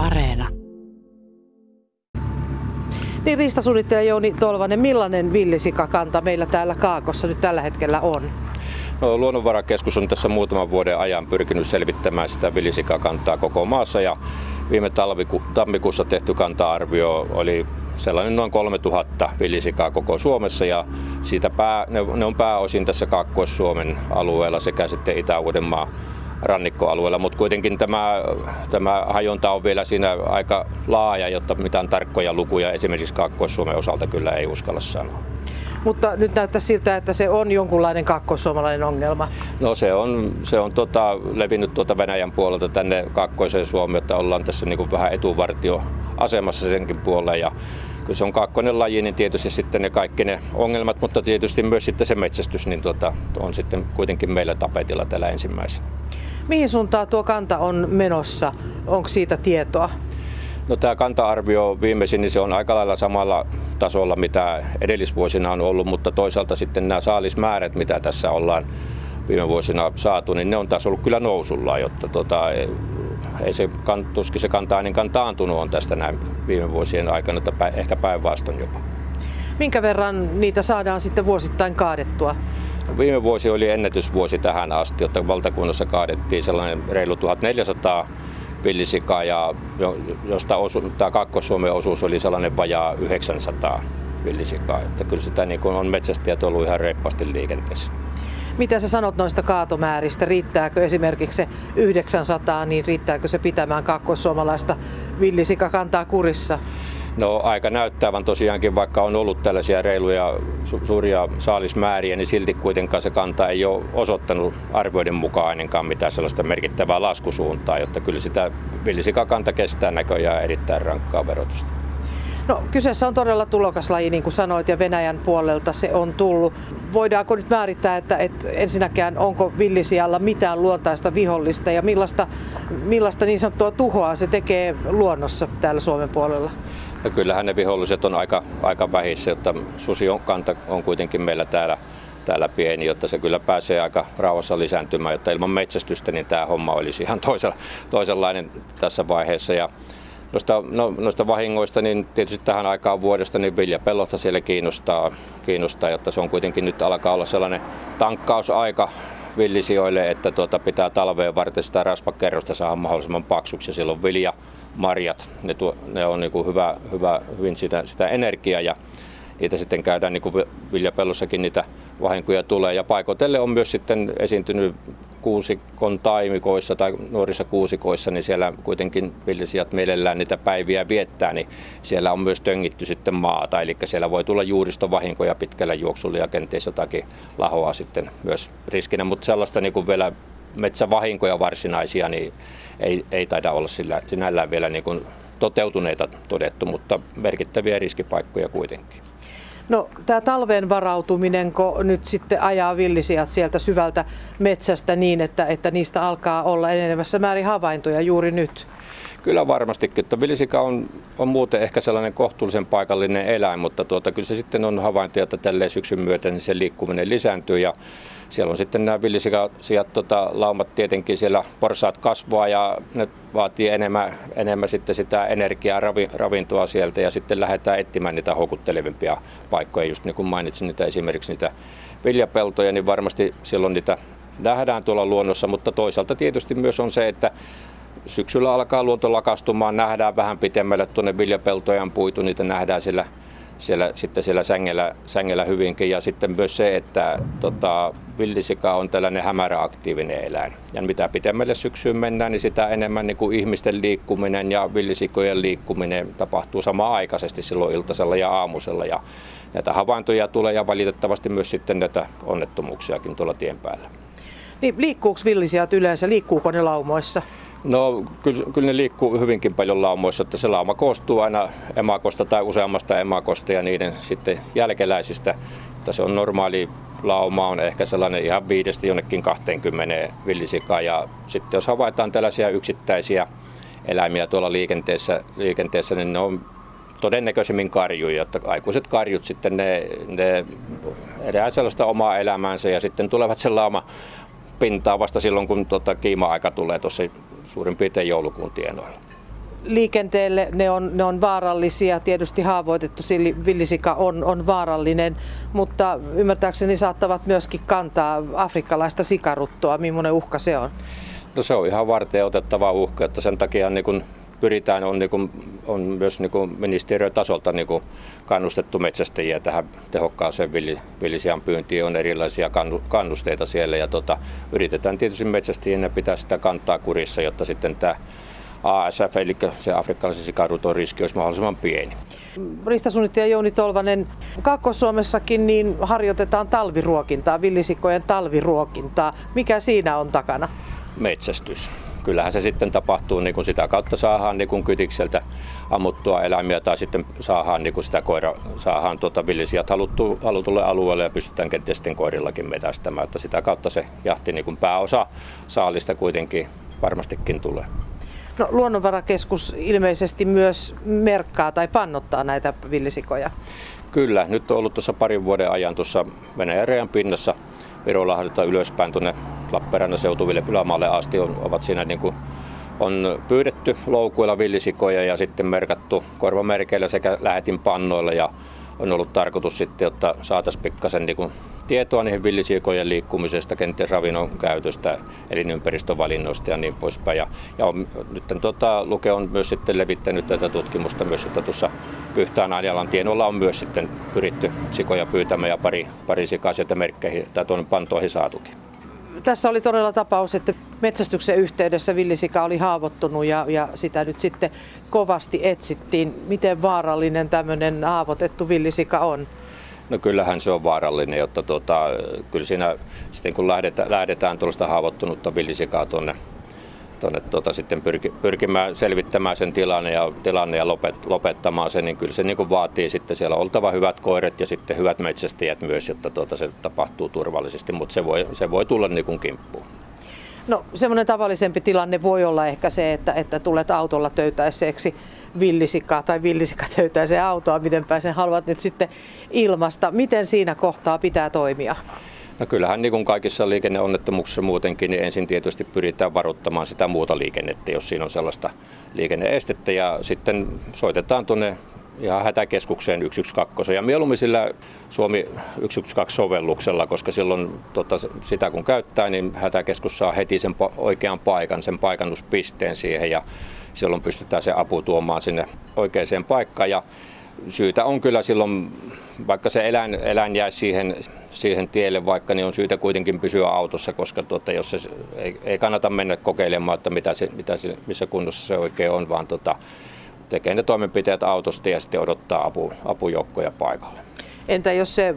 Areena. Niin riistasuunnittelija Jouni Tolvanen, millainen villisikakanta meillä täällä Kaakossa nyt tällä hetkellä on? No, Luonnonvarakeskus on tässä muutaman vuoden ajan pyrkinyt selvittämään sitä villisikakantaa koko maassa ja viime talviku, tammikuussa tehty kanta-arvio oli sellainen noin 3000 villisikaa koko Suomessa ja siitä pää, ne, ne on pääosin tässä Kaakkois-Suomen alueella sekä sitten Itä-Uudenmaan rannikkoalueella, mutta kuitenkin tämä, tämä hajonta on vielä siinä aika laaja, jotta mitään tarkkoja lukuja esimerkiksi Kaakkois-Suomen osalta kyllä ei uskalla sanoa. Mutta nyt näyttää siltä, että se on jonkunlainen kaakkoissuomalainen ongelma. No se on, se on tota, levinnyt tuota Venäjän puolelta tänne kaakkoiseen Suomeen, että ollaan tässä niin kuin vähän etuvartioasemassa senkin puolella. Ja kun se on kaakkoinen laji, niin tietysti sitten ne kaikki ne ongelmat, mutta tietysti myös sitten se metsästys niin tuota, on sitten kuitenkin meillä tapetilla täällä ensimmäisenä. Mihin suuntaan tuo kanta on menossa? Onko siitä tietoa? No tämä kanta-arvio viimeisin, niin se on aika lailla samalla tasolla, mitä edellisvuosina on ollut, mutta toisaalta sitten nämä saalismäärät, mitä tässä ollaan viime vuosina saatu, niin ne on taas ollut kyllä nousulla, jotta tota, ei se, tuskin se kantaa niin taantunut on tästä näin viime vuosien aikana, että ehkä päinvastoin jopa. Minkä verran niitä saadaan sitten vuosittain kaadettua? Viime vuosi oli ennätysvuosi tähän asti, jotta valtakunnassa kaadettiin sellainen reilu 1400 villisikaa, ja josta osu, tämä Kaakkois-Suomen osuus oli sellainen vajaa 900 villisikaa. Että kyllä sitä niin kuin on metsästäjät ollut ihan reippaasti liikenteessä. Mitä sä sanot noista kaatomääristä? Riittääkö esimerkiksi se 900, niin riittääkö se pitämään kaakkoissuomalaista villisikakantaa kurissa? No aika näyttävän tosiaankin, vaikka on ollut tällaisia reiluja su- suuria saalismääriä, niin silti kuitenkaan se kanta ei ole osoittanut arvioiden mukaan ainakaan mitään sellaista merkittävää laskusuuntaa, jotta kyllä sitä villisikakanta kestää näköjään erittäin rankkaa verotusta. No, kyseessä on todella tulokaslaji, niin kuin sanoit, ja Venäjän puolelta se on tullut. Voidaanko nyt määrittää, että, että ensinnäkään onko villisijalla mitään luontaista vihollista ja millaista, millaista niin sanottua tuhoa se tekee luonnossa täällä Suomen puolella? Ja kyllähän ne viholliset on aika, aika vähissä, että kanta on kuitenkin meillä täällä, täällä pieni, jotta se kyllä pääsee aika rauhassa lisääntymään, jotta ilman metsästystä niin tämä homma olisi ihan toisella, toisenlainen tässä vaiheessa. Ja Noista, no, noista vahingoista, niin tietysti tähän aikaan vuodesta niin viljapellosta siellä kiinnostaa, kiinnostaa, jotta se on kuitenkin nyt alkaa olla sellainen tankkausaika villisijoille, että tuota, pitää talveen varten sitä raspakerrosta saada mahdollisimman paksuksi ja silloin vilja, marjat, ne, tuo, ne on niin kuin hyvä, hyvä, hyvin sitä, sitä energiaa ja niitä sitten käydään niin kuin viljapellossakin niitä vahinkoja tulee. Ja paikotelle on myös sitten esiintynyt kuusikon taimikoissa tai nuorissa kuusikoissa, niin siellä kuitenkin villisijat mielellään niitä päiviä viettää, niin siellä on myös töngitty sitten maata. Eli siellä voi tulla juuristovahinkoja pitkällä juoksulla ja kenties jotakin lahoa sitten myös riskinä, mutta sellaista niin kuin vielä metsävahinkoja varsinaisia, niin ei, ei taida olla sillä, sinällään vielä niin kuin toteutuneita todettu, mutta merkittäviä riskipaikkoja kuitenkin. No tämä talven varautuminen, kun nyt sitten ajaa villisijat sieltä syvältä metsästä niin, että, että niistä alkaa olla enenevässä määrin havaintoja juuri nyt? Kyllä varmastikin, että villisika on, on muuten ehkä sellainen kohtuullisen paikallinen eläin, mutta tuota, kyllä se sitten on havaintoja, että tälleen syksyn myötä niin se liikkuminen lisääntyy ja siellä on sitten nämä villisikasijat tota, laumat tietenkin siellä porsaat kasvaa ja ne vaatii enemmän, enemmän sitten sitä energiaa, ravi, ravintoa sieltä ja sitten lähdetään etsimään niitä houkuttelevimpia paikkoja. Just niin kuin mainitsin niitä esimerkiksi niitä viljapeltoja, niin varmasti silloin niitä nähdään tuolla luonnossa, mutta toisaalta tietysti myös on se, että syksyllä alkaa luonto lakastumaan, nähdään vähän pitemmälle tuonne viljapeltojen puitu, niitä nähdään siellä siellä, sitten siellä sängellä, sängellä hyvinkin. Ja sitten myös se, että tota, villisika on tällainen hämäräaktiivinen eläin. Ja mitä pitemmälle syksyyn mennään, niin sitä enemmän niin kuin ihmisten liikkuminen ja villisikojen liikkuminen tapahtuu samaan aikaisesti silloin iltasella ja aamusella. Ja näitä havaintoja tulee ja valitettavasti myös sitten näitä onnettomuuksiakin tuolla tien päällä. Niin, liikkuuko villisijat yleensä? Liikkuuko ne laumoissa? No kyllä, kyllä ne liikkuu hyvinkin paljon laumoissa, että se lauma koostuu aina emakosta tai useammasta emakosta ja niiden sitten jälkeläisistä. Että se on normaali lauma on ehkä sellainen ihan viidestä jonnekin 20 villisikaa ja sitten jos havaitaan tällaisia yksittäisiä eläimiä tuolla liikenteessä, liikenteessä niin ne on todennäköisemmin karjuja, että aikuiset karjut sitten ne, ne edää sellaista omaa elämäänsä ja sitten tulevat sen lauma pintaa vasta silloin, kun tota kiima-aika tulee tuossa suurin piirtein joulukuun tienoilla. liikenteelle ne on, ne on vaarallisia. Tietysti haavoitettu villisika on, on vaarallinen, mutta ymmärtääkseni saattavat myöskin kantaa afrikkalaista sikaruttoa. Millainen uhka se on? No se on ihan varten otettava uhka, että sen takia niin kun pyritään, on, niin kuin, on myös niin kuin ministeriötasolta niin kuin kannustettu metsästäjiä tähän tehokkaaseen villisian pyyntiin. On erilaisia kannusteita siellä ja tota, yritetään tietysti metsästäjien pitää sitä kantaa kurissa, jotta sitten tämä ASF, eli se afrikkalaisen sikaruton riski olisi mahdollisimman pieni. Ristasuunnittelija Jouni Tolvanen, Kaakkois-Suomessakin niin harjoitetaan talviruokintaa, villisikojen talviruokintaa. Mikä siinä on takana? Metsästys kyllähän se sitten tapahtuu, niin kuin sitä kautta saadaan niin kuin kytikseltä ammuttua eläimiä tai sitten saadaan niin kuin sitä koira, saadaan tuota villisijat haluttu, halutulle alueelle ja pystytään kenties sitten koirillakin metästämään. Että sitä kautta se jahti niin kuin pääosa saalista kuitenkin varmastikin tulee. No, luonnonvarakeskus ilmeisesti myös merkkaa tai pannottaa näitä villisikoja. Kyllä, nyt on ollut tuossa parin vuoden ajan tuossa Venäjän pinnassa Virolahdelta ylöspäin tuonne Lappeenrannan seutuville ylämaalle asti on, ovat siinä niin kuin, on pyydetty loukuilla villisikoja ja sitten merkattu korvamerkeillä sekä lähetin pannoilla ja on ollut tarkoitus sitten, että saataisiin pikkasen niin tietoa niihin villisikojen liikkumisesta, kenties ravinnon käytöstä, elinympäristövalinnoista ja niin poispäin. Ja, ja on, nyt tota, Luke on myös sitten levittänyt tätä tutkimusta myös, että tuossa Pyhtään Anjalan tienolla on myös sitten pyritty sikoja pyytämään ja pari, pari sikaa sieltä merkkeihin tai tuonne pantoihin saatukin tässä oli todella tapaus, että metsästyksen yhteydessä villisika oli haavoittunut ja, ja sitä nyt sitten kovasti etsittiin. Miten vaarallinen tämmöinen haavoitettu villisika on? No kyllähän se on vaarallinen, jotta tuota, kyllä siinä sitten kun lähdetään, lähdetään tuollaista haavoittunutta villisikaa tuonne tuonne tuota, sitten pyrki, pyrkimään selvittämään sen tilanne ja, tilanne ja lopet, lopettamaan sen, niin kyllä se niin kuin vaatii sitten siellä oltava hyvät koiret ja sitten hyvät metsästäjät myös, jotta tuota, se tapahtuu turvallisesti, mutta se voi, se voi tulla niin kuin kimppuun. No semmoinen tavallisempi tilanne voi olla ehkä se, että, että tulet autolla töytäiseksi villisikaa tai villisika töytäiseen autoa, miten sen haluat nyt sitten ilmasta. Miten siinä kohtaa pitää toimia? No kyllähän niin kuin kaikissa liikenneonnettomuuksissa muutenkin, niin ensin tietysti pyritään varoittamaan sitä muuta liikennettä, jos siinä on sellaista liikenneestettä. Ja sitten soitetaan tuonne ihan hätäkeskukseen 112 ja mieluummin sillä Suomi 112-sovelluksella, koska silloin tota, sitä kun käyttää, niin hätäkeskus saa heti sen oikean paikan, sen paikannuspisteen siihen ja silloin pystytään se apu tuomaan sinne oikeaan paikkaan. Ja syytä on kyllä silloin, vaikka se eläin, eläin jää siihen, siihen tielle vaikka, niin on syytä kuitenkin pysyä autossa, koska tuota, jos se, ei, ei kannata mennä kokeilemaan, että mitä se, mitä se, missä kunnossa se oikein on, vaan tuota, tekee ne toimenpiteet autosta ja sitten odottaa apu, apujoukkoja paikalle. Entä jos se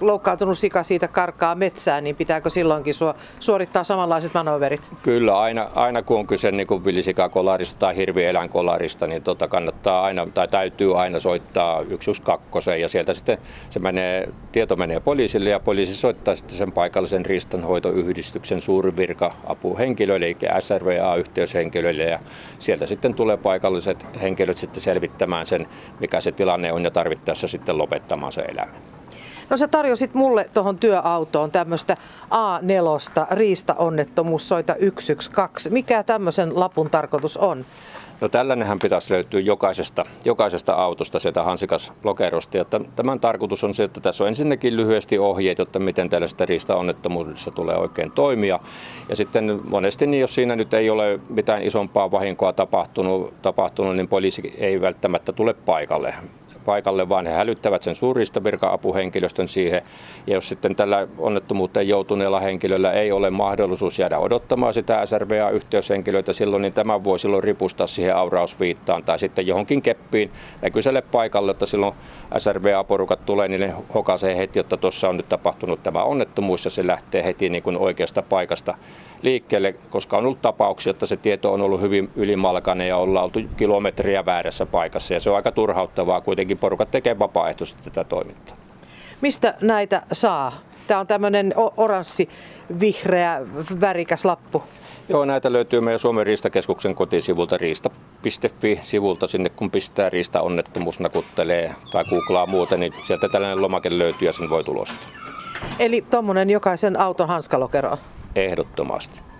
loukkaantunut sika siitä karkaa metsään, niin pitääkö silloinkin suorittaa samanlaiset manoverit? Kyllä, aina, aina kun on kyse niin villisikakolarista tai hirvieläinkolarista, niin tota kannattaa aina, tai täytyy aina soittaa 112 ja sieltä sitten se menee, tieto menee poliisille ja poliisi soittaa sitten sen paikallisen riistanhoitoyhdistyksen suurivirka-apuhenkilöille, eli SRVA-yhteyshenkilöille ja sieltä sitten tulee paikalliset henkilöt sitten selvittämään sen, mikä se tilanne on ja tarvittaessa sitten lopettamaan se elämä. No sä tarjosit mulle tuohon työautoon tämmöistä A4 riistaonnettomuussoita 112. Mikä tämmöisen lapun tarkoitus on? No tällainenhän pitäisi löytyä jokaisesta, jokaisesta autosta sieltä hansikas lokerosta. Ja tämän tarkoitus on se, että tässä on ensinnäkin lyhyesti ohjeet, jotta miten tällaista riistaonnettomuudessa tulee oikein toimia. Ja sitten monesti, niin jos siinä nyt ei ole mitään isompaa vahinkoa tapahtunut, tapahtunut niin poliisi ei välttämättä tule paikalle paikalle, vaan he hälyttävät sen suurista virka-apuhenkilöstön siihen. Ja jos sitten tällä onnettomuuteen joutuneella henkilöllä ei ole mahdollisuus jäädä odottamaan sitä SRVA-yhteyshenkilöitä silloin, niin tämä voi silloin ripustaa siihen aurausviittaan tai sitten johonkin keppiin näkyiselle paikalle, että silloin SRVA-porukat tulee, niin ne hokasee heti, että tuossa on nyt tapahtunut tämä onnettomuus ja se lähtee heti niin kuin oikeasta paikasta liikkeelle, koska on ollut tapauksia, että se tieto on ollut hyvin ylimalkainen ja ollaan oltu kilometriä väärässä paikassa ja se on aika turhauttavaa kuitenkin kuitenkin porukat tekee vapaaehtoisesti tätä toimintaa. Mistä näitä saa? Tämä on tämmöinen oranssi, vihreä, värikäs lappu. Joo, näitä löytyy meidän Suomen riistakeskuksen kotisivulta riista.fi-sivulta. Sinne kun pistää riista onnettomuus nakuttelee tai googlaa muuten, niin sieltä tällainen lomake löytyy ja sen voi tulostaa. Eli tuommoinen jokaisen auton hanskalokero? Ehdottomasti.